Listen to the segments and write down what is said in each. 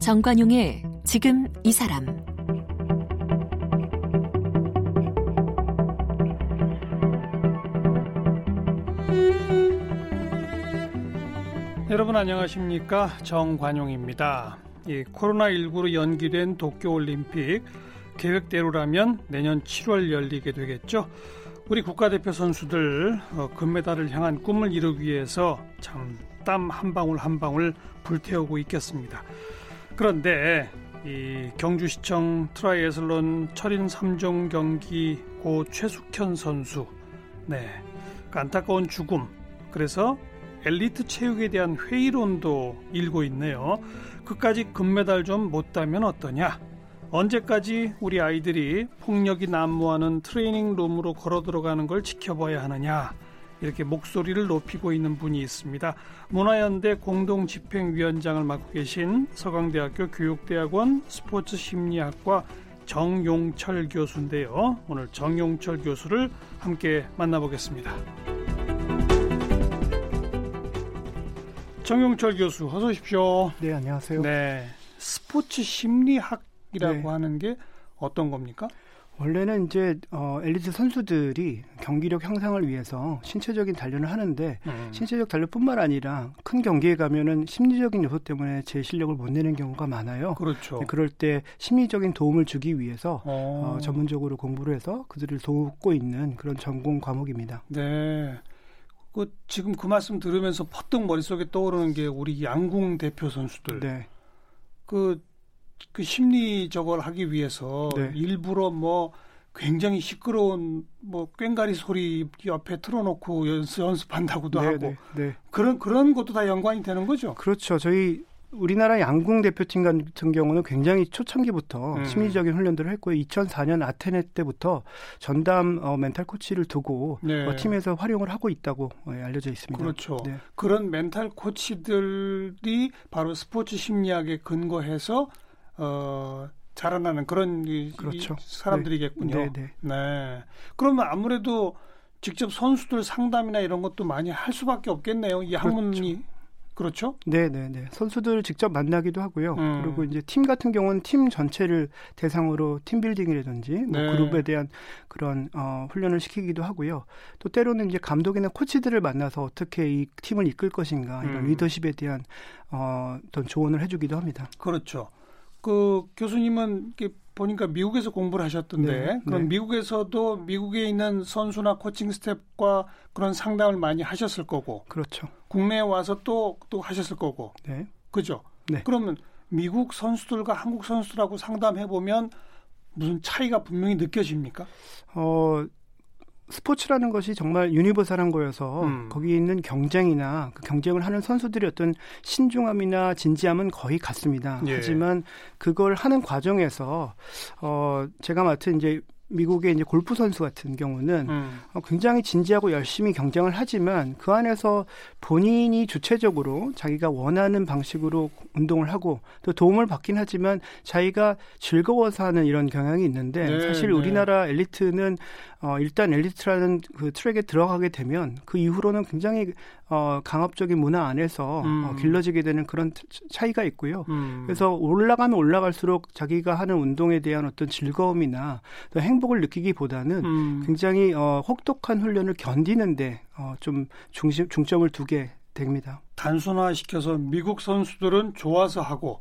정관용의 지금 이 사람 여러분 안녕하십니까 정관용입니다. 이 코로나19로 연기된 도쿄올림픽 계획대로라면 내년 7월 열리게 되겠죠. 우리 국가대표 선수들 어, 금메달을 향한 꿈을 이루기 위해서 참 땀 한 방울 한 방울 불태우고 있겠습니다. 그런데 이 경주시청 트라이애슬론 철인 3종 경기 고 최숙현 선수 네 안타까운 죽음 그래서 엘리트 체육에 대한 회의론도 일고 있네요. 끝까지 금메달 좀 못 따면 어떠냐? 언제까지 우리 아이들이 폭력이 난무하는 트레이닝 룸으로 걸어 들어가는 걸 지켜봐야 하느냐? 이렇게 목소리를 높이고 있는 분이 있습니다. 문화연대 공동집행위원장을 맡고 계신 서강대학교 교육대학원 스포츠심리학과 정용철 교수인데요. 오늘 정용철 교수를 함께 만나보겠습니다. 정용철 교수, 어서 오십시오. 네, 안녕하세요. 네. 스포츠 심리학 이라고 네. 하는 게 어떤 겁니까? 원래는 이제 어, 엘리트 선수들이 경기력 향상을 위해서 신체적인 단련을 하는데 음. 신체적 단련뿐만 아니라 큰 경기에 가면은 심리적인 요소 때문에 제 실력을 못 내는 경우가 많아요. 그렇죠. 네, 그럴 때 심리적인 도움을 주기 위해서 어, 어 전문적으로 공부를 해서 그들을 돕고 있는 그런 전공 과목입니다. 네. 그 지금 그 말씀 들으면서 퍼뜩 머릿속에 떠오르는 게 우리 양궁 대표 선수들. 네. 그, 그 심리적을 하기 위해서 네. 일부러 뭐 굉장히 시끄러운 뭐 꽹가리 소리 옆에 틀어놓고 연습, 연습한다고도 네, 하고 네, 네. 그런 그런 것도 다 연관이 되는 거죠. 그렇죠. 저희 우리나라 양궁 대표팀 같은 경우는 굉장히 초창기부터 음. 심리적인 훈련들을 했고요. 2004년 아테네 때부터 전담 어, 멘탈 코치를 두고 네. 어, 팀에서 활용을 하고 있다고 어, 알려져 있습니다. 그렇죠. 네. 그런 멘탈 코치들이 바로 스포츠 심리학에 근거해서 어, 자라나는 그런 그렇죠. 사람들이겠군요. 네. 네. 네. 그러면 아무래도 직접 선수들 상담이나 이런 것도 많이 할 수밖에 없겠네요. 이 학문이 그렇죠. 그렇죠? 네, 네, 네. 선수들을 직접 만나기도 하고요. 음. 그리고 이제 팀 같은 경우는 팀 전체를 대상으로 팀 빌딩이라든지 뭐 네. 그룹에 대한 그런 어, 훈련을 시키기도 하고요. 또 때로는 이제 감독이나 코치들을 만나서 어떻게 이 팀을 이끌 것인가 이런 음. 리더십에 대한 어, 어떤 조언을 해주기도 합니다. 그렇죠. 그 교수님은 보니까 미국에서 공부를 하셨던데 네, 그럼 네. 미국에서도 미국에 있는 선수나 코칭 스텝과 그런 상담을 많이 하셨을 거고 그렇죠. 국내에 와서 또또 하셨을 거고 네. 그죠? 네. 그러면 미국 선수들과 한국 선수들하고 상담해 보면 무슨 차이가 분명히 느껴집니까? 어 스포츠라는 것이 정말 유니버설한 거여서 음. 거기 있는 경쟁이나 그 경쟁을 하는 선수들의 어떤 신중함이나 진지함은 거의 같습니다. 예. 하지만 그걸 하는 과정에서 어 제가 맡은 이제 미국의 이제 골프 선수 같은 경우는 음. 어, 굉장히 진지하고 열심히 경쟁을 하지만 그 안에서 본인이 주체적으로 자기가 원하는 방식으로 운동을 하고 또 도움을 받긴 하지만 자기가 즐거워서 하는 이런 경향이 있는데 네, 사실 네. 우리나라 엘리트는 어, 일단 엘리트라는 그 트랙에 들어가게 되면 그 이후로는 굉장히 어, 강압적인 문화 안에서 어, 음. 어, 길러지게 되는 그런 차이가 있고요. 음. 그래서 올라가면 올라갈수록 자기가 하는 운동에 대한 어떤 즐거움이나 또 행복을 느끼기보다는 음. 굉장히 어, 혹독한 훈련을 견디는데 어, 좀 중심 중점을 두게 됩니다. 단순화시켜서 미국 선수들은 좋아서 하고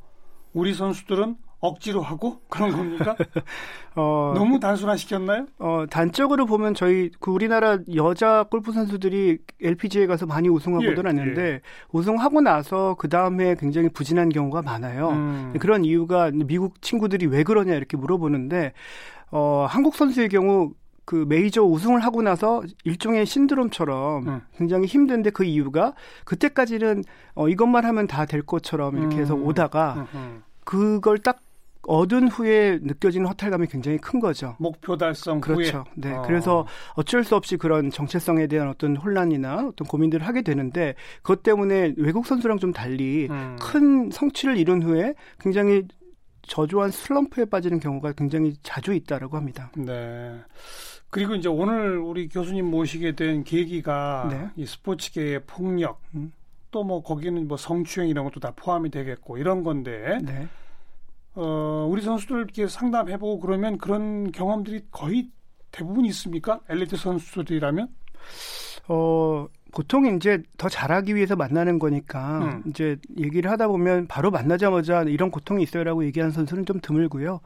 우리 선수들은 억지로 하고 그런 겁니까? 어, 너무 단순화시켰나요? 어, 단적으로 보면 저희 그 우리나라 여자 골프 선수들이 LPGA에 가서 많이 우승하고도 예, 났는데 예. 우승하고 나서 그 다음에 굉장히 부진한 경우가 많아요. 음. 그런 이유가 미국 친구들이 왜 그러냐 이렇게 물어보는데 어, 한국 선수의 경우 그 메이저 우승을 하고 나서 일종의 신드롬처럼 음. 굉장히 힘든데 그 이유가 그때까지는 어, 이것만 하면 다 될 것처럼 이렇게 해서 음. 오다가 음, 음. 그걸 딱 얻은 후에 느껴지는 허탈감이 굉장히 큰 거죠. 목표 달성 그렇죠. 후에. 네. 어. 그래서 어쩔 수 없이 그런 정체성에 대한 어떤 혼란이나 어떤 고민들을 하게 되는데 그것 때문에 외국 선수랑 좀 달리 음. 큰 성취를 이룬 후에 굉장히 저조한 슬럼프에 빠지는 경우가 굉장히 자주 있다라고 합니다. 네. 그리고 이제 오늘 우리 교수님 모시게 된 계기가 네. 이 스포츠계의 폭력 음. 또뭐 거기는 뭐 성추행 이런 것도 다 포함이 되겠고 이런 건데 네. 어, 우리 선수들 이렇게 상담해보고 그러면 그런 경험들이 거의 대부분 있습니까? 엘리트 선수들이라면? 어, 보통 이제 더 잘하기 위해서 만나는 거니까 음. 이제 얘기를 하다 보면 바로 만나자마자 이런 고통이 있어요라고 얘기하는 선수는 좀 드물고요.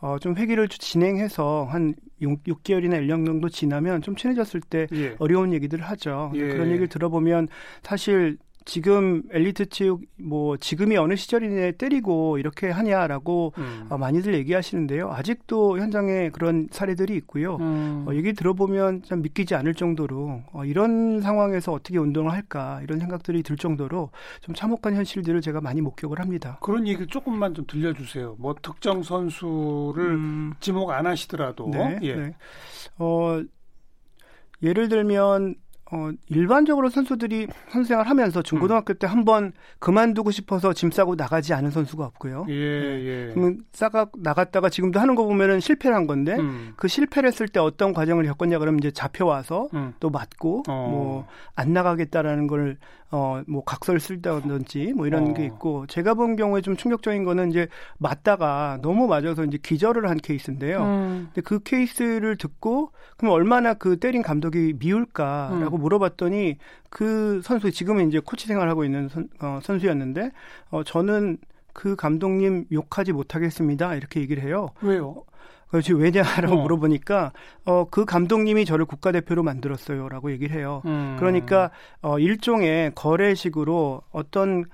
어, 좀 회기를 진행해서 한 6, 6개월이나 1년 정도 지나면 좀 친해졌을 때 예. 어려운 얘기들을 하죠. 예. 그런 얘기를 들어보면 사실 지금 엘리트 체육 뭐 지금이 어느 시절이네 때리고 이렇게 하냐라고 음. 어, 많이들 얘기하시는데요. 아직도 현장에 그런 사례들이 있고요. 음. 어, 얘기 들어보면 참 믿기지 않을 정도로 어, 이런 상황에서 어떻게 운동을 할까 이런 생각들이 들 정도로 좀 참혹한 현실들을 제가 많이 목격을 합니다. 그런 얘기를 조금만 좀 들려주세요. 뭐 특정 선수를 음. 지목 안 하시더라도 네, 예. 네. 어, 예를 들면 어, 일반적으로 선수들이 선수 생활 하면서 중고등학교 음. 때한 번 그만두고 싶어서 짐 싸고 나가지 않은 선수가 없고요. 예, 네. 예. 그러면 싸가 나갔다가 지금도 하는 거 보면은 실패를 한 건데 음. 그 실패를 했을 때 어떤 과정을 겪었냐 그러면 이제 잡혀와서 음. 또 맞고 어. 뭐안 나가겠다라는 걸 어, 뭐 각서를 쓸다든지 뭐 이런 어. 게 있고 제가 본 경우에 좀 충격적인 거는 이제 맞다가 너무 맞아서 이제 기절을 한 케이스인데요. 음. 근데 그 케이스를 듣고 그럼 얼마나 그 때린 감독이 미울까라고 음. 물어봤더니 그 선수 지금은 이제 코치 생활하고 있는 선, 어, 선수였는데 어, 저는 그 감독님 욕하지 못하겠습니다 이렇게 얘기를 해요. 왜요? 그렇지 왜냐라고 어. 물어보니까 어 그 감독님이 저를 국가대표로 만들었어요라고 얘기를 해요. 음. 그러니까 어 일종의 거래식으로 어떤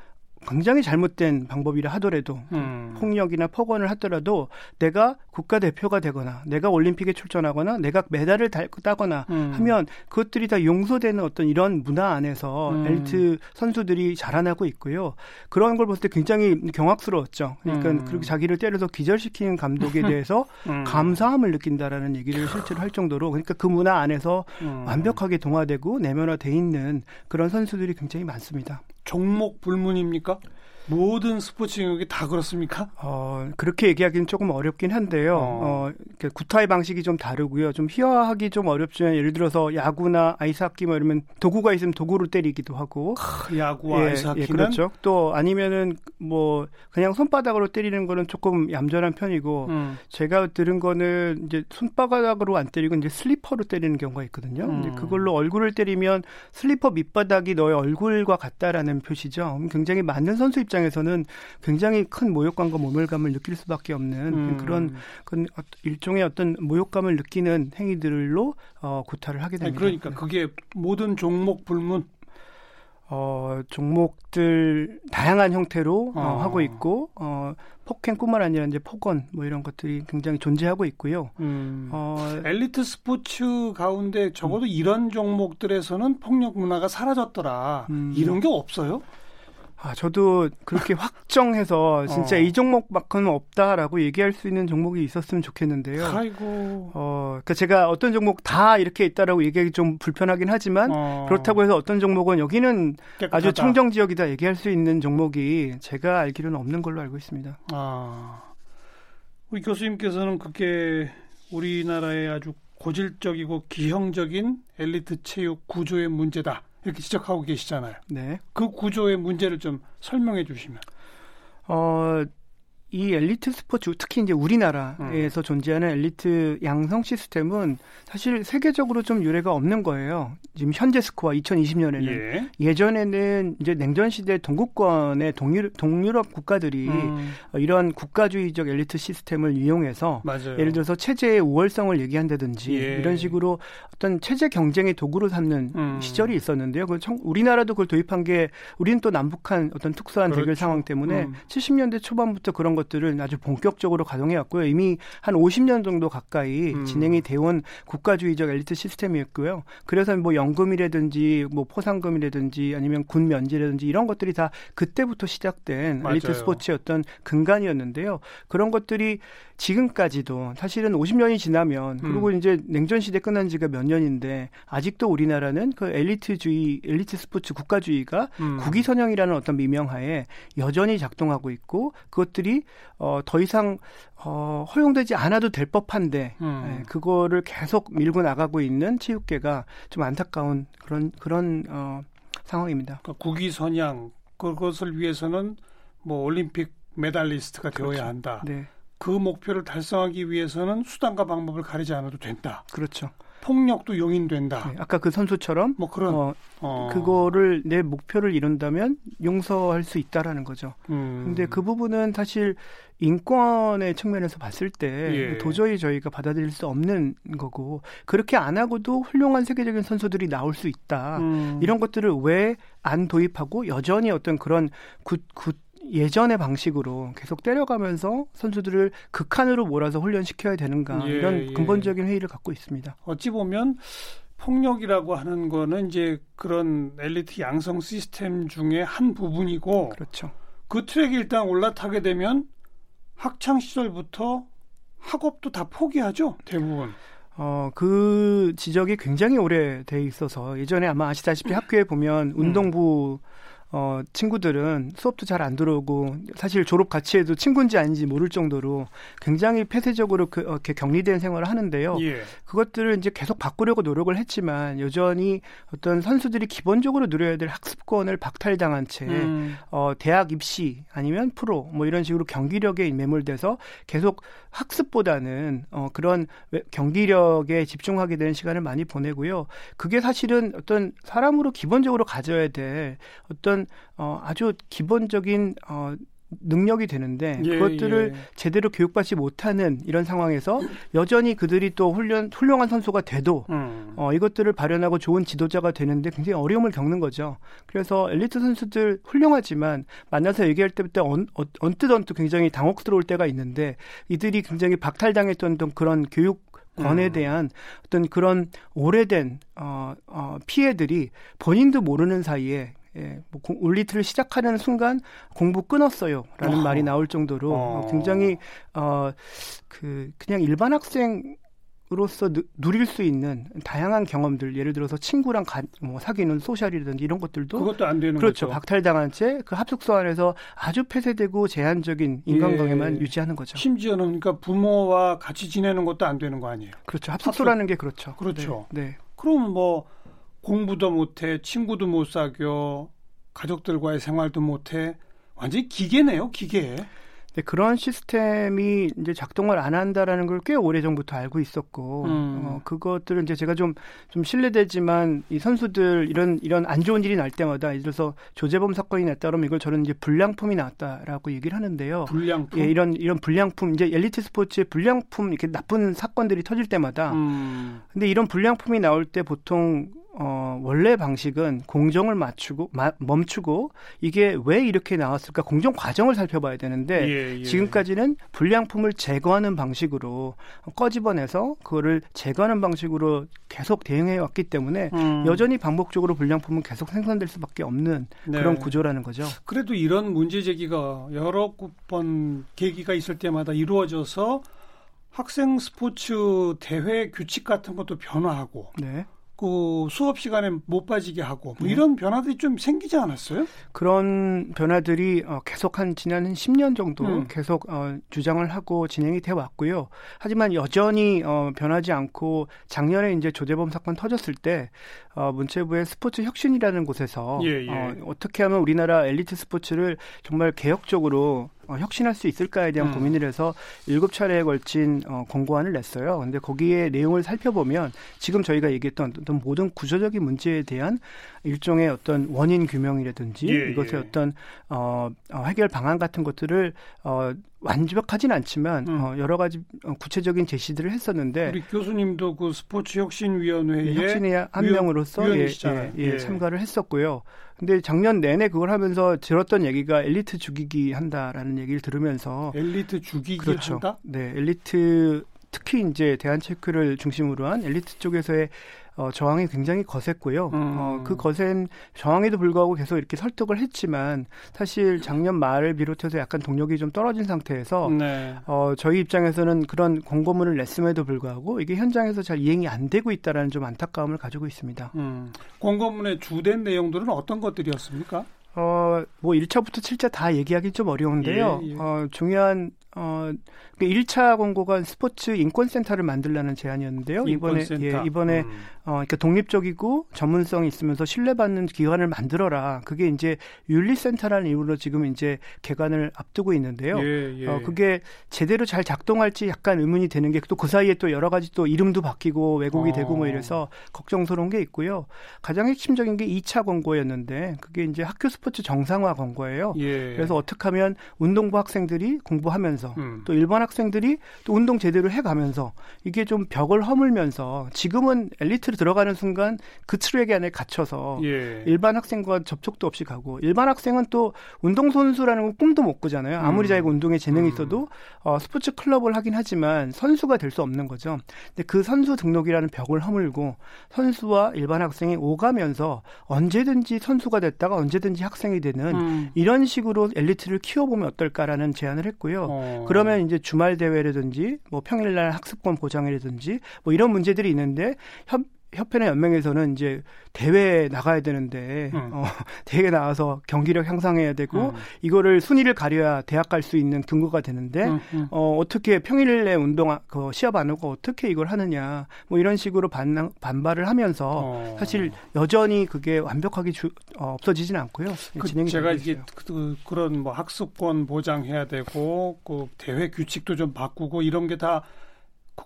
굉장히 잘못된 방법이라 하더라도 음. 폭력이나 폭언을 하더라도 내가 국가 대표가 되거나 내가 올림픽에 출전하거나 내가 메달을 따거나 음. 하면 그것들이 다 용서되는 어떤 이런 문화 안에서 음. 엘리트 선수들이 자라나고 있고요. 그런 걸 볼 때 굉장히 경악스러웠죠. 그러니까 음. 그렇게 자기를 때려서 기절시키는 감독에 대해서 음. 감사함을 느낀다라는 얘기를 실제로 할 정도로 그러니까 그 문화 안에서 음. 완벽하게 동화되고 내면화돼 있는 그런 선수들이 굉장히 많습니다. 종목 불문입니까? 모든 스포츠 영역이 다 그렇습니까? 어, 그렇게 얘기하기는 조금 어렵긴 한데요. 어. 어 구타의 방식이 좀 다르고요. 좀 희화하기 좀 어렵지만 예를 들어서 야구나 아이스하키 뭐 이러면 도구가 있으면 도구로 때리기도 하고. 야구와 예, 아이스하키는 예, 그렇죠. 또 아니면은 뭐 그냥 손바닥으로 때리는 거는 조금 얌전한 편이고 음. 제가 들은 거는 이제 손바닥으로 안 때리고 이제 슬리퍼로 때리는 경우가 있거든요. 음. 이제 그걸로 얼굴을 때리면 슬리퍼 밑바닥이 너의 얼굴과 같다라는 표시죠. 굉장히 많은 선수 입장 입장에서는 굉장히 큰 모욕감과 모멸감을 느낄 수밖에 없는 음. 그런 그 일종의 어떤 모욕감을 느끼는 행위들로 어, 구타를 하게 됩니다. 아니, 그러니까 그게 모든 종목 불문 어, 종목들 다양한 형태로 어. 어, 하고 있고 어, 폭행뿐만 아니라 이제 폭언 뭐 이런 것들이 굉장히 존재하고 있고요. 음. 어, 엘리트 스포츠 가운데 적어도 음. 이런 종목들에서는 폭력 문화가 사라졌더라. 음. 이런 게 없어요? 아, 저도 그렇게 확정해서 진짜 어. 이 종목만큼은 없다라고 얘기할 수 있는 종목이 있었으면 좋겠는데요. 아이고. 어, 그러니까 제가 어떤 종목 다 이렇게 있다라고 얘기하기 좀 불편하긴 하지만 어. 그렇다고 해서 어떤 종목은 여기는 깨끗하다. 아주 청정 지역이다 얘기할 수 있는 종목이 제가 알기로는 없는 걸로 알고 있습니다. 아. 우리 교수님께서는 그게 우리나라의 아주 고질적이고 기형적인 엘리트 체육 구조의 문제다. 이렇게 지적하고 계시잖아요. 네. 그 구조의 문제를 좀 설명해 주시면. 어, 이 엘리트 스포츠 특히 이제 우리나라에서 음. 존재하는 엘리트 양성 시스템은 사실 세계적으로 좀 유례가 없는 거예요. 지금 현재 스코어 2020년에는 예. 전에는 이제 냉전 시대 동구권의 동유, 동유럽 국가들이 음. 이런 국가주의적 엘리트 시스템을 이용해서 맞아요. 예를 들어서 체제의 우월성을 얘기한다든지 예. 이런 식으로 어떤 체제 경쟁의 도구로 삼는 음. 시절이 있었는데요. 그 우리나라도 그걸 도입한 게 우리는 또 남북한 어떤 특수한 그렇죠. 대결 상황 때문에 음. 70년대 초반부터 그런 것들을 아주 본격적으로 가동해 왔고요. 이미 한 50년 정도 가까이 음. 진행이 되어온 국가주의적 엘리트 시스템이었고요. 그래서 뭐 연금이라든지 뭐 포상금이라든지 아니면 군 면제라든지 이런 것들이 다 그때부터 시작된 맞아요. 엘리트 스포츠의 어떤 근간이었는데요. 그런 것들이 지금까지도 사실은 50년이 지나면 그리고 음. 이제 냉전 시대 끝난 지가 몇 년인데 아직도 우리나라는 그 엘리트주의, 엘리트 스포츠 국가주의가 음. 국위선영이라는 어떤 미명하에 여전히 작동하고 있고 그것들이 어, 더 이상 어, 허용되지 않아도 될 법한데 음. 예, 그거를 계속 밀고 나가고 있는 체육계가 좀 안타까운 그런 그런 어, 상황입니다. 그러니까 국위 선양 그것을 위해서는 뭐 올림픽 메달리스트가 되어야 그렇죠. 한다. 네. 그 목표를 달성하기 위해서는 수단과 방법을 가리지 않아도 된다. 그렇죠. 폭력도 용인된다. 네, 아까 그 선수처럼 뭐 그런 어, 어. 그거를 내 목표를 이룬다면 용서할 수 있다라는 거죠. 음. 근데 그 부분은 사실 인권의 측면에서 봤을 때 예. 도저히 저희가 받아들일 수 없는 거고 그렇게 안 하고도 훌륭한 세계적인 선수들이 나올 수 있다. 음. 이런 것들을 왜 안 도입하고 여전히 어떤 그런 굿, 굿 예전의 방식으로 계속 때려가면서 선수들을 극한으로 몰아서 훈련시켜야 되는가 예, 이런 예. 근본적인 회의를 갖고 있습니다. 어찌 보면 폭력이라고 하는 거는 이제 그런 엘리트 양성 시스템 중에 한 부분이고 그렇죠. 그 트랙에 일단 올라타게 되면 학창 시절부터 학업도 다 포기하죠 대부분. 어, 그 지적이 굉장히 오래돼 있어서 예전에 아마 아시다시피 학교에 보면 운동부 음. 어, 친구들은 수업도 잘 안 들어오고 사실 졸업 같이 해도 친구인지 아닌지 모를 정도로 굉장히 폐쇄적으로 그, 어, 이렇게 격리된 생활을 하는데요. 예. 그것들을 이제 계속 바꾸려고 노력을 했지만 여전히 어떤 선수들이 기본적으로 누려야 될 학습권을 박탈당한 채 음. 어, 대학 입시 아니면 프로 뭐 이런 식으로 경기력에 매몰돼서 계속 학습보다는 어, 그런 경기력에 집중하게 되는 시간을 많이 보내고요. 그게 사실은 어떤 사람으로 기본적으로 가져야 될 어떤 어, 아주 기본적인 어, 능력이 되는데 예, 그것들을 예. 제대로 교육받지 못하는 이런 상황에서 여전히 그들이 또 훈련 훌륭한 선수가 돼도 음. 어, 이것들을 발현하고 좋은 지도자가 되는데 굉장히 어려움을 겪는 거죠. 그래서 엘리트 선수들 훌륭하지만 만나서 얘기할 때부터 언, 어, 언뜻 언뜻 굉장히 당혹스러울 때가 있는데 이들이 굉장히 박탈당했던 그런 교육 권에 음. 대한 어떤 그런 오래된 어, 어, 피해들이 본인도 모르는 사이에 예, 뭐 올리트를 시작하는 순간 공부 끊었어요라는 어. 말이 나올 정도로 어. 굉장히 어 그 그냥 일반 학생 으로서 누릴 수 있는 다양한 경험들 예를 들어서 친구랑 가, 뭐 사귀는 소셜이라든지 이런 것들도 그것도 안 되는 그렇죠 거죠. 박탈당한 채 그 합숙소 안에서 아주 폐쇄되고 제한적인 인간관계만 예. 유지하는 거죠. 심지어는 그러니까 부모와 같이 지내는 것도 안 되는 거 아니에요. 그렇죠. 합숙소라는 합숙. 게 그렇죠. 그렇죠. 네. 네. 그러면 뭐 공부도 못해, 친구도 못 사귀어, 가족들과의 생활도 못해. 완전히 기계네요, 기계. 네, 그런 시스템이 이제 작동을 안 한다라는 걸 꽤 오래 전부터 알고 있었고, 음. 어, 그것들은 이제 제가 좀, 좀 신뢰되지만 이 선수들 이런, 이런 안 좋은 일이 날 때마다 예를 들어서 조재범 사건이 났다 그러면 이걸 저는 이제 불량품이 나왔다라고 얘기를 하는데요. 불량품? 예, 이런, 이런 불량품, 이제 엘리트 스포츠의 불량품, 이렇게 나쁜 사건들이 터질 때마다. 음. 근데 이런 불량품이 나올 때 보통 어, 원래 방식은 공정을 맞추고 마, 멈추고 이게 왜 이렇게 나왔을까 공정 과정을 살펴봐야 되는데 예, 예. 지금까지는 불량품을 제거하는 방식으로 꺼집어내서 그거를 제거하는 방식으로 계속 대응해 왔기 때문에 음. 여전히 반복적으로 불량품은 계속 생산될 수밖에 없는 네. 그런 구조라는 거죠. 그래도 이런 문제 제기가 여러 번 계기가 있을 때마다 이루어져서 학생 스포츠 대회 규칙 같은 것도 변화하고 네. 그 수업 시간에 못 빠지게 하고 뭐 네. 이런 변화들이 좀 생기지 않았어요? 그런 변화들이 어, 계속 한 지난 한 10년 정도 음. 계속 어, 주장을 하고 진행이 돼 왔고요. 하지만 여전히 어, 변하지 않고 작년에 이제 조재범 사건 터졌을 때 어, 문체부의 스포츠 혁신이라는 곳에서 예, 예. 어, 어떻게 하면 우리나라 엘리트 스포츠를 정말 개혁적으로 어, 혁신할 수 있을까에 대한 음. 고민을 해서 일곱 차례에 걸친 어, 권고안을 냈어요. 근데 거기에 내용을 살펴보면 지금 저희가 얘기했던 어떤 모든 구조적인 문제에 대한 일종의 어떤 원인 규명이라든지 예, 이것의 예. 어떤 어, 어, 해결 방안 같은 것들을 어, 완벽하진 않지만 음. 어, 여러 가지 어, 구체적인 제시들을 했었는데 우리 교수님도 그 스포츠 혁신 위원회에 네, 혁신의 한 위원, 명으로서 예, 예, 예, 참가를 했었고요. 근데 작년 내내 그걸 하면서 들었던 얘기가 엘리트 죽이기 한다라는 얘기를 들으면서 엘리트 죽이기 그렇죠. 한다? 네, 엘리트 특히 이제 대한체육회를 중심으로 한 엘리트 쪽에서의 어, 저항이 굉장히 거셌고요. 음. 어, 그 거센 저항에도 불구하고 계속 이렇게 설득을 했지만 사실 작년 말을 비롯해서 약간 동력이 좀 떨어진 상태에서 네. 어, 저희 입장에서는 그런 공고문을 냈음에도 불구하고 이게 현장에서 잘 이행이 안 되고 있다라는 좀 안타까움을 가지고 있습니다. 음. 공고문의 주된 내용들은 어떤 것들이었습니까? 어, 뭐 1차부터 7차 다 얘기하기 좀 어려운데요. 예, 예. 어, 중요한 어, 1차 그 권고가 스포츠 인권센터를 만들라는 제안이었는데요. 이번에 예, 이번에 음. 어, 그러니까 독립적이고 전문성이 있으면서 신뢰받는 기관을 만들어라. 그게 이제 윤리센터라는 이유로 지금 이제 개관을 앞두고 있는데요. 예, 예. 어, 그게 제대로 잘 작동할지 약간 의문이 되는 게 또 그 사이에 또 여러 가지 또 이름도 바뀌고 왜곡이 어. 되고 뭐 이래서 걱정스러운 게 있고요. 가장 핵심적인 게 2차 권고였는데 그게 이제 학교 스포츠 정상 화 권고예요. 예. 그래서 어떻게 하면 운동부 학생들이 공부하면서 음. 또 일반 학생들이 또 운동 제대로 해가면서 이게 좀 벽을 허물면서 지금은 엘리트로 들어가는 순간 그 트랙 안에 갇혀서 예. 일반 학생과 접촉도 없이 가고 일반 학생은 또 운동 선수라는 건 꿈도 못 꾸잖아요. 아무리 음. 자기가 운동에 재능이 음. 있어도 어, 스포츠 클럽을 하긴 하지만 선수가 될 수 없는 거죠. 근데 그 선수 등록이라는 벽을 허물고 선수와 일반 학생이 오가면서 언제든지 선수가 됐다가 언제든지 학생이 되는 음. 이런 식으로 엘리트를 키워보면 어떨까라는 제안을 했고요. 어. 그러면 이제 주말 대회라든지 뭐 평일날 학습권 보장이라든지 뭐 이런 문제들이 있는데 협, 협회나 연맹에서는 이제 대회에 나가야 되는데 음. 어, 대회에 나와서 경기력 향상해야 되고 음. 이거를 순위를 가려야 대학 갈 수 있는 근거가 되는데 음, 음. 어, 어떻게 평일에 운동 그 시합 안 하고 어떻게 이걸 하느냐 뭐 이런 식으로 반, 반발을 하면서 어. 사실 여전히 그게 완벽하게 주, 어, 없어지진 않고요. 그 진행이 제가 이게 그, 그런 뭐 학습권 보장해야 되고 그 대회 규칙도 좀 바꾸고 이런 게다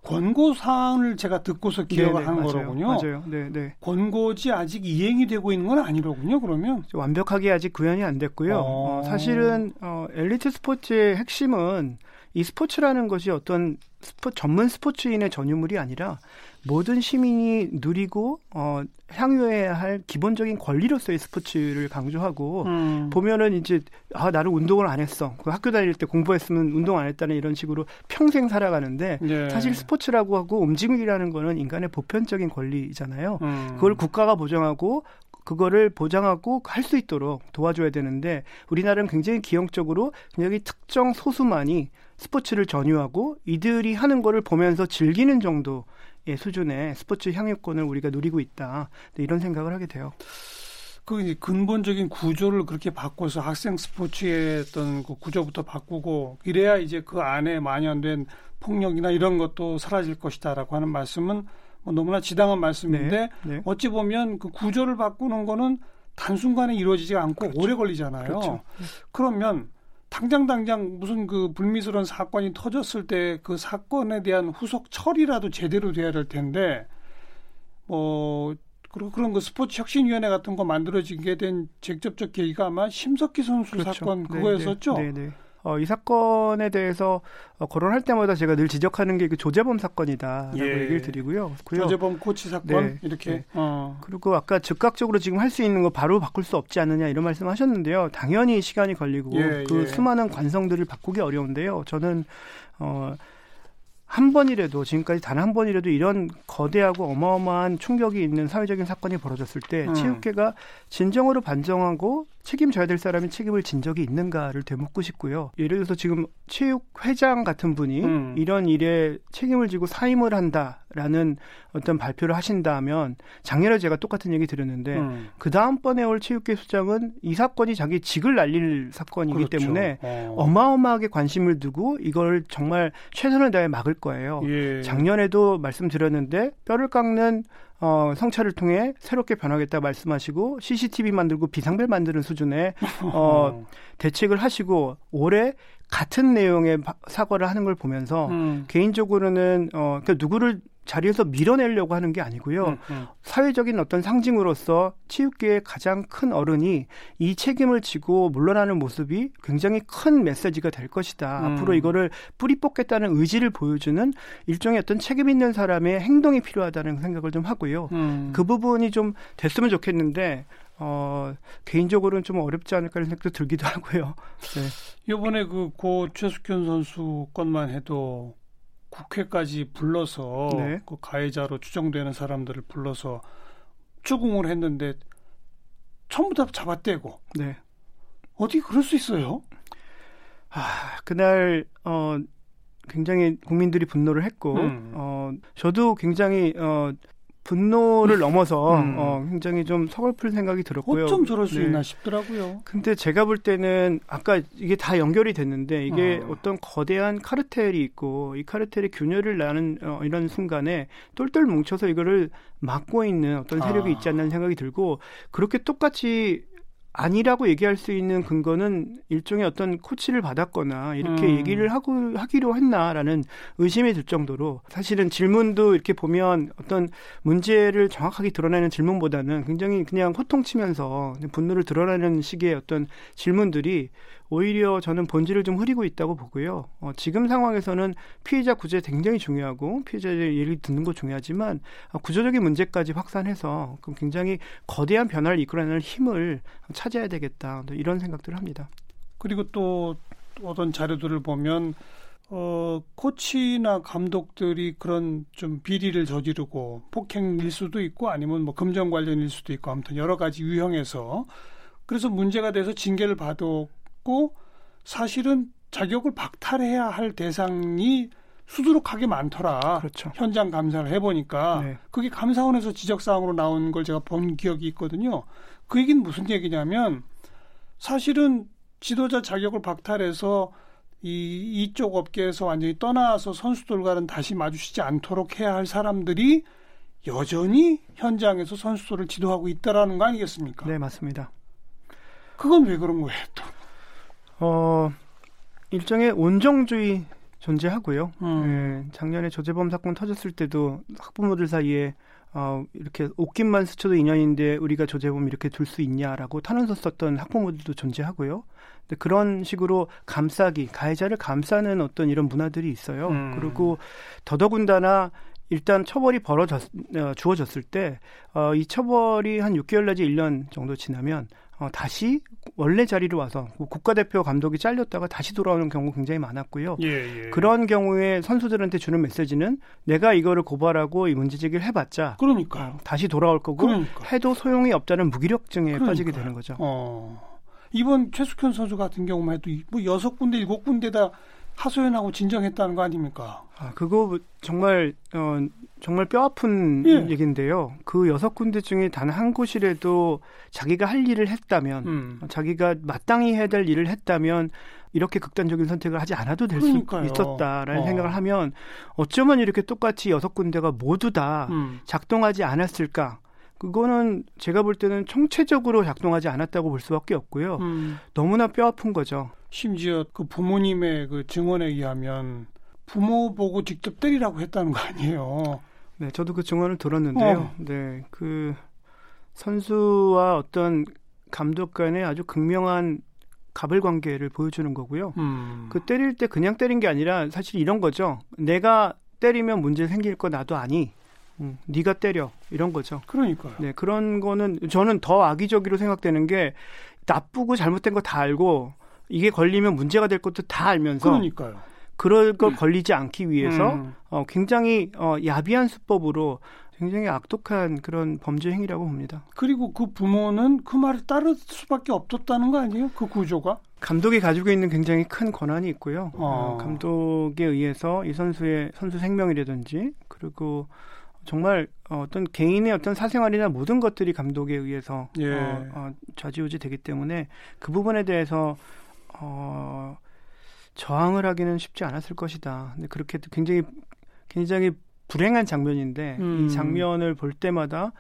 권고 사항을 제가 듣고서 기억을 네네, 한 맞아요. 거로군요. 맞아요. 네, 네. 권고지 아직 이행이 되고 있는 건 아니로군요. 그러면 완벽하게 아직 구현이 안 됐고요. 어. 어, 사실은 어, 엘리트 스포츠의 핵심은 이 스포츠라는 것이 어떤 스포, 전문 스포츠인의 전유물이 아니라 모든 시민이 누리고 어, 향유해야 할 기본적인 권리로서의 스포츠를 강조하고 음. 보면은 이제 아 나는 운동을 안 했어. 그 학교 다닐 때 공부했으면 운동 안 했다는 이런 식으로 평생 살아가는데 네. 사실 스포츠라고 하고 움직임이라는 거는 인간의 보편적인 권리잖아요. 음. 그걸 국가가 보장하고 그거를 보장하고 할 수 있도록 도와줘야 되는데 우리나라는 굉장히 기형적으로 굉장히 특정 소수만이 스포츠를 전유하고 이들이 하는 거를 보면서 즐기는 정도 예, 수준의 스포츠 향유권을 우리가 누리고 있다. 네, 이런 생각을 하게 돼요. 그 근본적인 구조를 그렇게 바꿔서 학생 스포츠의 어떤 그 구조부터 바꾸고 이래야 이제 그 안에 만연된 폭력이나 이런 것도 사라질 것이다라고 하는 말씀은 뭐 너무나 지당한 말씀인데 네, 네. 어찌 보면 그 구조를 바꾸는 거는 단순간에 이루어지지 않고 그렇죠. 오래 걸리잖아요. 그렇죠. 그러면 당장 당장 무슨 그 불미스러운 사건이 터졌을 때 그 사건에 대한 후속 처리라도 제대로 돼야 될 텐데 뭐 그리고 그런 그 스포츠 혁신위원회 같은 거 만들어지게 된 직접적 계기가 아마 심석희 선수 그렇죠. 사건 네, 그거였었죠. 네, 네, 네. 어, 이 사건에 대해서 어, 거론할 때마다 제가 늘 지적하는 게 그 조재범 사건이다라고 예. 얘기를 드리고요. 조재범 코치 사건 네, 이렇게. 네. 어. 그리고 아까 즉각적으로 지금 할 수 있는 거 바로 바꿀 수 없지 않느냐 이런 말씀하셨는데요. 당연히 시간이 걸리고 예, 그 예. 수많은 관성들을 바꾸기 어려운데요. 저는 어. 한 번이라도 지금까지 단 한 번이라도 이런 거대하고 어마어마한 충격이 있는 사회적인 사건이 벌어졌을 때 음. 체육계가 진정으로 반성하고 책임져야 될 사람이 책임을 진 적이 있는가를 되묻고 싶고요. 예를 들어서 지금 체육회장 같은 분이 음. 이런 일에 책임을 지고 사임을 한다 라는 어떤 발표를 하신다면 작년에 제가 똑같은 얘기 드렸는데 음. 그 다음번에 올 체육계 수장은 이 사건이 자기 직을 날릴 사건이기 그렇죠. 때문에 어. 마어마하게 관심을 두고 이걸 정말 최선을 다해 막을 거예요. 예. 작년에도 말씀드렸는데 뼈를 깎는 어, 성찰을 통해 새롭게 변하겠다 말씀하시고 CCTV 만들고 비상벨 만드는 수준의 어, 대책을 하시고 올해 같은 내용의 사과를 하는 걸 보면서 음. 개인적으로는 어, 그러니까 누구를 자리에서 밀어내려고 하는 게 아니고요. 음, 음. 사회적인 어떤 상징으로서 치유계의 가장 큰 어른이 이 책임을 지고 물러나는 모습이 굉장히 큰 메시지가 될 것이다. 음. 앞으로 이거를 뿌리 뽑겠다는 의지를 보여주는 일종의 어떤 책임 있는 사람의 행동이 필요하다는 생각을 좀 하고요. 음. 그 부분이 좀 됐으면 좋겠는데 어, 개인적으로는 좀 어렵지 않을까 하는 생각도 들기도 하고요. 네. 이번에 그 고 최숙현 선수 건만 해도 국회까지 불러서 네. 그 가해자로 추정되는 사람들을 불러서 추궁을 했는데 전부 다 잡아떼고 네. 어디 그럴 수 있어요? 아 그날 어 굉장히 국민들이 분노를 했고 음. 어 저도 굉장히 어 분노를 넘어서 음. 어, 굉장히 좀 서글픈 생각이 들었고요. 어쩜 저럴 수 네. 있나 싶더라고요. 근데 제가 볼 때는 아까 이게 다 연결이 됐는데 이게 어. 떤 거대한 카르텔이 있고 이 카르텔이 균열을 나는 어, 이런 순간에 똘똘 뭉쳐서 이거를 막고 있는 어떤 세력이 아. 있지 않나 생각이 들고 그렇게 똑같이 아니라고 얘기할 수 있는 근거는 일종의 어떤 코치를 받았거나 이렇게 음. 얘기를 하고 하기로 했나라는 의심이 들 정도로 사실은 질문도 이렇게 보면 어떤 문제를 정확하게 드러내는 질문보다는 굉장히 그냥 호통치면서 분노를 드러내는 식의 어떤 질문들이 오히려 저는 본질을 좀 흐리고 있다고 보고요. 어, 지금 상황에서는 피해자 구제 굉장히 중요하고 피해자의 얘기를 듣는 거 중요하지만 어, 구조적인 문제까지 확산해서 그럼 굉장히 거대한 변화를 이끌어내는 힘을 찾아야 되겠다 이런 생각들을 합니다. 그리고 또 어떤 자료들을 보면 어, 코치나 감독들이 그런 좀 비리를 저지르고 폭행일 수도 있고 아니면 뭐 금전 관련일 수도 있고 아무튼 여러 가지 유형에서 그래서 문제가 돼서 징계를 받고 있고 사실은 자격을 박탈해야 할 대상이 수두룩하게 많더라. 그렇죠. 현장 감사를 해보니까 네. 그게 감사원에서 지적 사항으로 나온 걸 제가 본 기억이 있거든요. 그 얘기는 무슨 얘기냐면 사실은 지도자 자격을 박탈해서 이 이쪽 업계에서 완전히 떠나서 선수들과는 다시 마주치지 않도록 해야 할 사람들이 여전히 현장에서 선수들을 지도하고 있다라는 거 아니겠습니까? 네, 맞습니다. 그건 왜 그런 거예요, 또? 어, 일종의 온정주의 존재하고요. 음. 예, 작년에 조재범 사건 터졌을 때도 학부모들 사이에 어, 이렇게 옷깃만 스쳐도 인연인데 우리가 조재범 이렇게 둘 수 있냐라고 탄원서 썼던 학부모들도 존재하고요. 근데 그런 식으로 감싸기, 가해자를 감싸는 어떤 이런 문화들이 있어요. 음. 그리고 더더군다나 일단 처벌이 벌어졌, 어, 주어졌을 때, 어, 이 처벌이 한 6개월 내지 1년 정도 지나면 어, 다시 원래 자리로 와서 국가대표 감독이 잘렸다가 다시 돌아오는 경우 굉장히 많았고요. 예, 예. 그런 경우에 선수들한테 주는 메시지는 내가 이거를 고발하고 이 문제 제기를 해봤자 그러니까 어, 다시 돌아올 거고 그러니까. 해도 소용이 없다는 무기력증에 그러니까요. 빠지게 되는 거죠. 어. 이번 최숙현 선수 같은 경우만 해도 뭐 여섯 군데 일곱 군데다 하소연하고 진정했다는 거 아닙니까? 아, 그거 정말 어 정말 뼈 아픈 예. 얘기인데요. 그 여섯 군데 중에 단 한 곳이라도 자기가 할 일을 했다면, 음. 자기가 마땅히 해야 될 일을 했다면 이렇게 극단적인 선택을 하지 않아도 될 수 있었다라는 어. 생각을 하면 어쩌면 이렇게 똑같이 여섯 군데가 모두 다 음. 작동하지 않았을까? 그거는 제가 볼 때는 총체적으로 작동하지 않았다고 볼 수밖에 없고요. 음. 너무나 뼈 아픈 거죠. 심지어 그 부모님의 그 증언에 의하면 부모 보고 직접 때리라고 했다는 거 아니에요. 네, 저도 그 증언을 들었는데요. 어. 네, 그 선수와 어떤 감독 간의 아주 극명한 갑을 관계를 보여주는 거고요. 음. 그 때릴 때 그냥 때린 게 아니라 사실 이런 거죠. 내가 때리면 문제 생길 거 나도 아니. 음, 네가 때려 이런 거죠. 그러니까요. 네, 그런 거는 저는 더 악의적으로 생각되는 게 나쁘고 잘못된 거 다 알고 이게 걸리면 문제가 될 것도 다 알면서 그러니까요. 그럴 거 음. 걸리지 않기 위해서 음. 어, 굉장히 어, 야비한 수법으로 굉장히 악독한 그런 범죄 행위라고 봅니다. 그리고 그 부모는 그 말을 따를 수밖에 없었다는 거 아니에요? 그 구조가? 감독이 가지고 있는 굉장히 큰 권한이 있고요. 어. 어, 감독에 의해서 이 선수의 선수 생명이라든지 그리고 정말 어떤 개인의 어떤 사생활이나 모든 것들이 감독에 의해서 예. 어, 어, 좌지우지 되기 때문에 그 부분에 대해서 어, 저항을 하기는 쉽지 않았을 것이다. 근데 그렇게 굉장히 굉장히 불행한 장면인데 음. 이 장면을 볼 때마다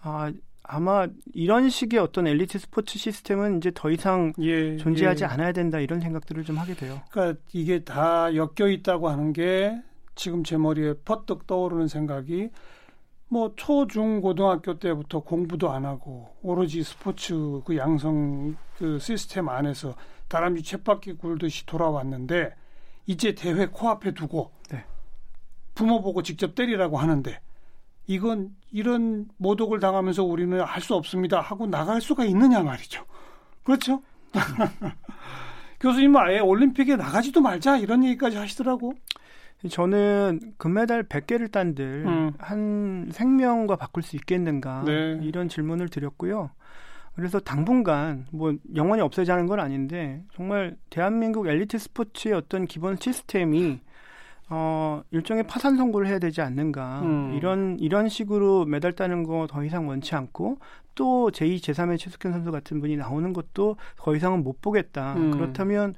아 아마 이런 식의 어떤 엘리트 스포츠 시스템은 이제 더 이상 예, 존재하지 예. 않아야 된다 이런 생각들을 좀 하게 돼요. 그러니까 이게 다 엮여 있다고 하는 게 지금 제 머리에 퍼뜩 떠오르는 생각이 뭐 초, 중, 고등학교 때부터 공부도 안 하고 오로지 스포츠 그 양성 그 시스템 안에서 다람쥐 쳇바퀴 굴듯이 돌아왔는데 이제 대회 코앞에 두고 네. 부모 보고 직접 때리라고 하는데 이건 이런 모독을 당하면서 우리는 할 수 없습니다 하고 나갈 수가 있느냐 말이죠. 그렇죠? 교수님은 아예 올림픽에 나가지도 말자 이런 얘기까지 하시더라고. 저는 금메달 100개를 딴들 음. 한 생명과 바꿀 수 있겠는가 네. 이런 질문을 드렸고요. 그래서 당분간 뭐 영원히 없어지는 건 아닌데 정말 대한민국 엘리트 스포츠의 어떤 기본 시스템이 어, 일종의 파산 선고를 해야 되지 않는가. 음. 이런, 이런 식으로 메달 따는 거 더 이상 원치 않고 또 제2, 제3의 최숙현 선수 같은 분이 나오는 것도 더 이상은 못 보겠다. 음. 그렇다면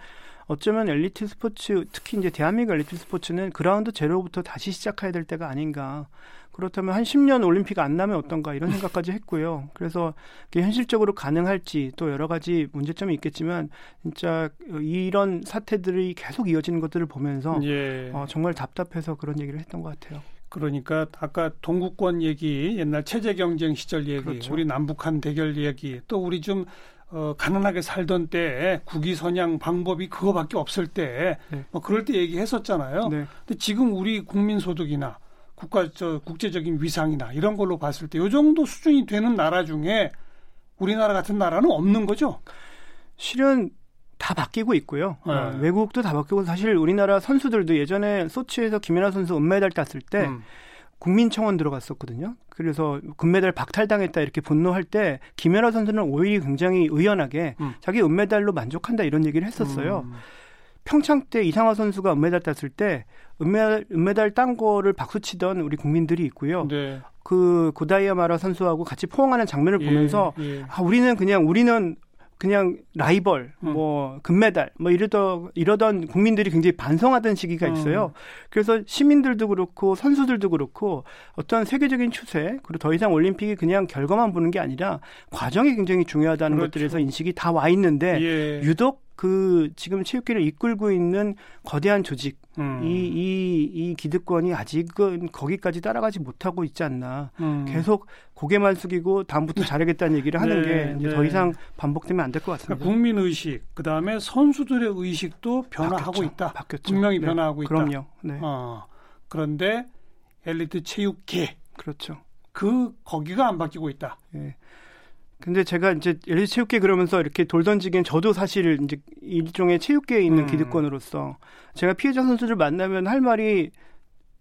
어쩌면 엘리트 스포츠, 특히 이제 대한민국 엘리트 스포츠는 그라운드 제로부터 다시 시작해야 될 때가 아닌가. 그렇다면 한 10년 올림픽 안 나면 어떤가 이런 생각까지 했고요. 그래서 그게 현실적으로 가능할지 또 여러 가지 문제점이 있겠지만 진짜 이런 사태들이 계속 이어지는 것들을 보면서 예. 어, 정말 답답해서 그런 얘기를 했던 것 같아요. 그러니까 아까 동구권 얘기, 옛날 체제 경쟁 시절 얘기, 그렇죠. 우리 남북한 대결 얘기, 또 우리 좀 어, 가난하게 살던 때 국위 선양 방법이 그거밖에 없을 때, 네. 뭐 그럴 때 얘기했었잖아요. 네. 근데 지금 우리 국민 소득이나 국가 저 국제적인 위상이나 이런 걸로 봤을 때요 정도 수준이 되는 나라 중에 우리나라 같은 나라는 없는 거죠. 실은 다 바뀌고 있고요. 네. 어, 외국도 다 바뀌고 사실 우리나라 선수들도 예전에 소치에서 김연아 선수 은메달 땄을 때 음. 국민청원 들어갔었거든요. 그래서 금메달 박탈당했다 이렇게 분노할 때 김연아 선수는 오히려 굉장히 의연하게 음. 자기 은메달로 만족한다 이런 얘기를 했었어요. 음. 평창 때 이상화 선수가 은메달 땄을 때 은메달, 은메달 딴 거를 박수치던 우리 국민들이 있고요. 네. 그 고다이아마라 선수하고 같이 포옹하는 장면을 예, 보면서 예. 아 우리는 그냥 우리는 그냥 라이벌, 음. 뭐 금메달, 뭐 이러던 이러던 국민들이 굉장히 반성하던 시기가 음. 있어요. 음. 그래서 시민들도 그렇고 선수들도 그렇고 어떤 세계적인 추세 그리고 더 이상 올림픽이 그냥 결과만 보는 게 아니라 과정이 굉장히 중요하다는 그렇죠. 것들에서 인식이 다 와 있는데 예. 유독 그 지금 체육계를 이끌고 있는 거대한 조직 음. 이, 이, 이 기득권이 아직은 거기까지 따라가지 못하고 있지 않나. 음. 계속 고개만 숙이고 다음부터 잘하겠다는 얘기를 하는 네, 게 이제 네. 더 이상 반복되면 안 될 것 같습니다. 그러니까 국민 의식, 그 다음에 선수들의 의식도 변화하고 바뀌었죠. 있다. 바뀌었죠. 분명히 네. 변화하고 있다. 그럼요. 네. 어, 그런데 엘리트 체육계. 그렇죠. 그 거기가 안 바뀌고 있다. 예. 근데 제가 이제 예를 체육계 그러면서 이렇게 돌 던지기엔 저도 사실 이제 일종의 체육계에 있는 음. 기득권으로서 제가 피해자 선수를 만나면 할 말이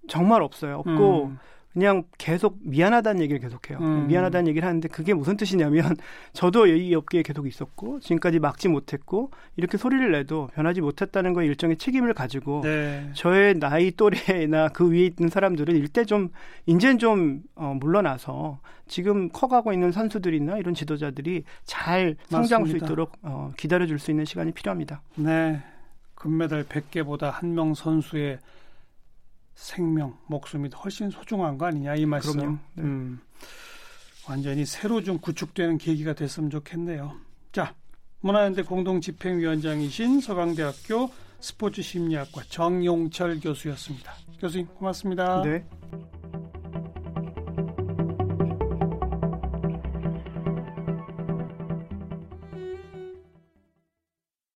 정말 없어요. 없고 음. 그냥 계속 미안하다는 얘기를 계속해요. 음. 미안하다는 얘기를 하는데 그게 무슨 뜻이냐면 저도 이 업계에 계속 있었고 지금까지 막지 못했고 이렇게 소리를 내도 변하지 못했다는 거에 일정의 책임을 가지고 네. 저의 나이 또래나 그 위에 있는 사람들은 일대 좀 이제는 좀 어, 물러나서 지금 커가고 있는 선수들이나 이런 지도자들이 잘 성장할 수 있도록 어, 기다려줄 수 있는 시간이 필요합니다. 네. 금메달 100개보다 한 명 선수의 생명, 목숨이 훨씬 소중한 거 아니냐 이 말씀. 그럼요. 네. 음, 완전히 새로 좀 구축되는 계기가 됐으면 좋겠네요. 자, 문화연대 공동집행위원장이신 서강대학교 스포츠 심리학과 정용철 교수였습니다. 교수님 고맙습니다. 네.